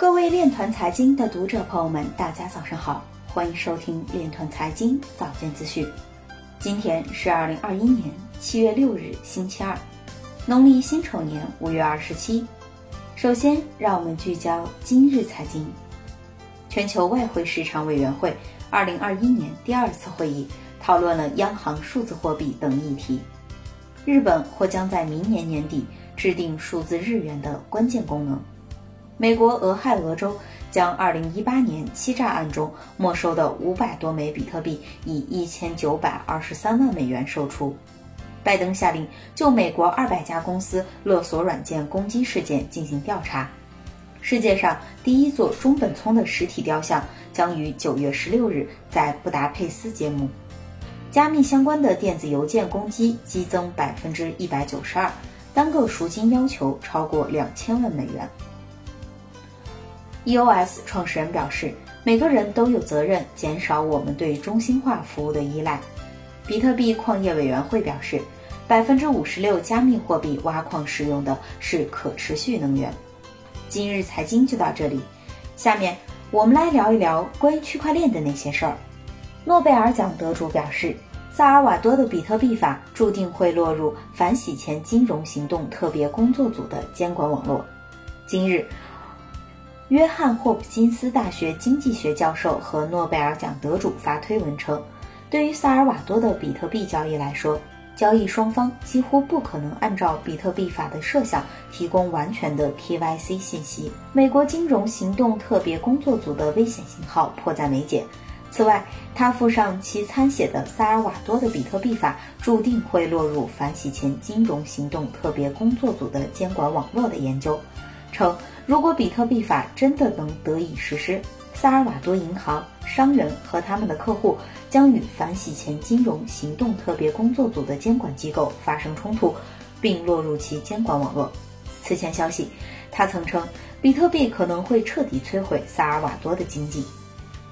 各位链团财经的读者朋友们，大家早上好，欢迎收听链团财经早间资讯。今天是二零二一年七月六日，星期二，农历辛丑年五月二十七。首先，让我们聚焦今日财经。全球外汇市场委员会二零二一年第二次会议讨论了央行数字货币等议题。日本或将在明年年底制定数字日元的关键功能。美国俄亥俄州将2018年欺诈案中没收的500多枚比特币以1923万美元售出。拜登下令就美国200家公司勒索软件攻击事件进行调查。世界上第一座中本聪的实体雕像将于9月16日在布达佩斯揭幕。加密相关的电子邮件攻击激增192%，单个赎金要求超过2000万美元。EOS 创始人表示，每个人都有责任减少我们对中心化服务的依赖。比特币矿业委员会表示，百分之五十六加密货币挖矿使用的是可持续能源。今日财经就到这里，下面我们来聊一聊关于区块链的那些事儿。诺贝尔奖得主表示，萨尔瓦多的比特币法注定会落入反洗钱金融行动特别工作组的监管网络。今日。约翰霍普金斯大学经济学教授和诺贝尔奖得主发推文称，对于萨尔瓦多的比特币交易来说，交易双方几乎不可能按照比特币法的设想提供完全的 KYC 信息。美国金融行动特别工作组的危险信号迫在眉睫。此外，他附上其参写的萨尔瓦多的比特币法注定会落入反洗钱金融行动特别工作组的监管网络的研究。称，如果比特币法真的能得以实施，萨尔瓦多银行、商人和他们的客户将与反洗钱金融行动特别工作组的监管机构发生冲突，并落入其监管网络。此前消息，他曾称比特币可能会彻底摧毁萨尔瓦多的经济。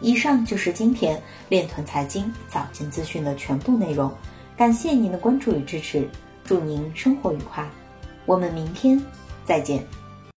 以上就是今天链团财经早间资讯的全部内容，感谢您的关注与支持，祝您生活愉快，我们明天再见。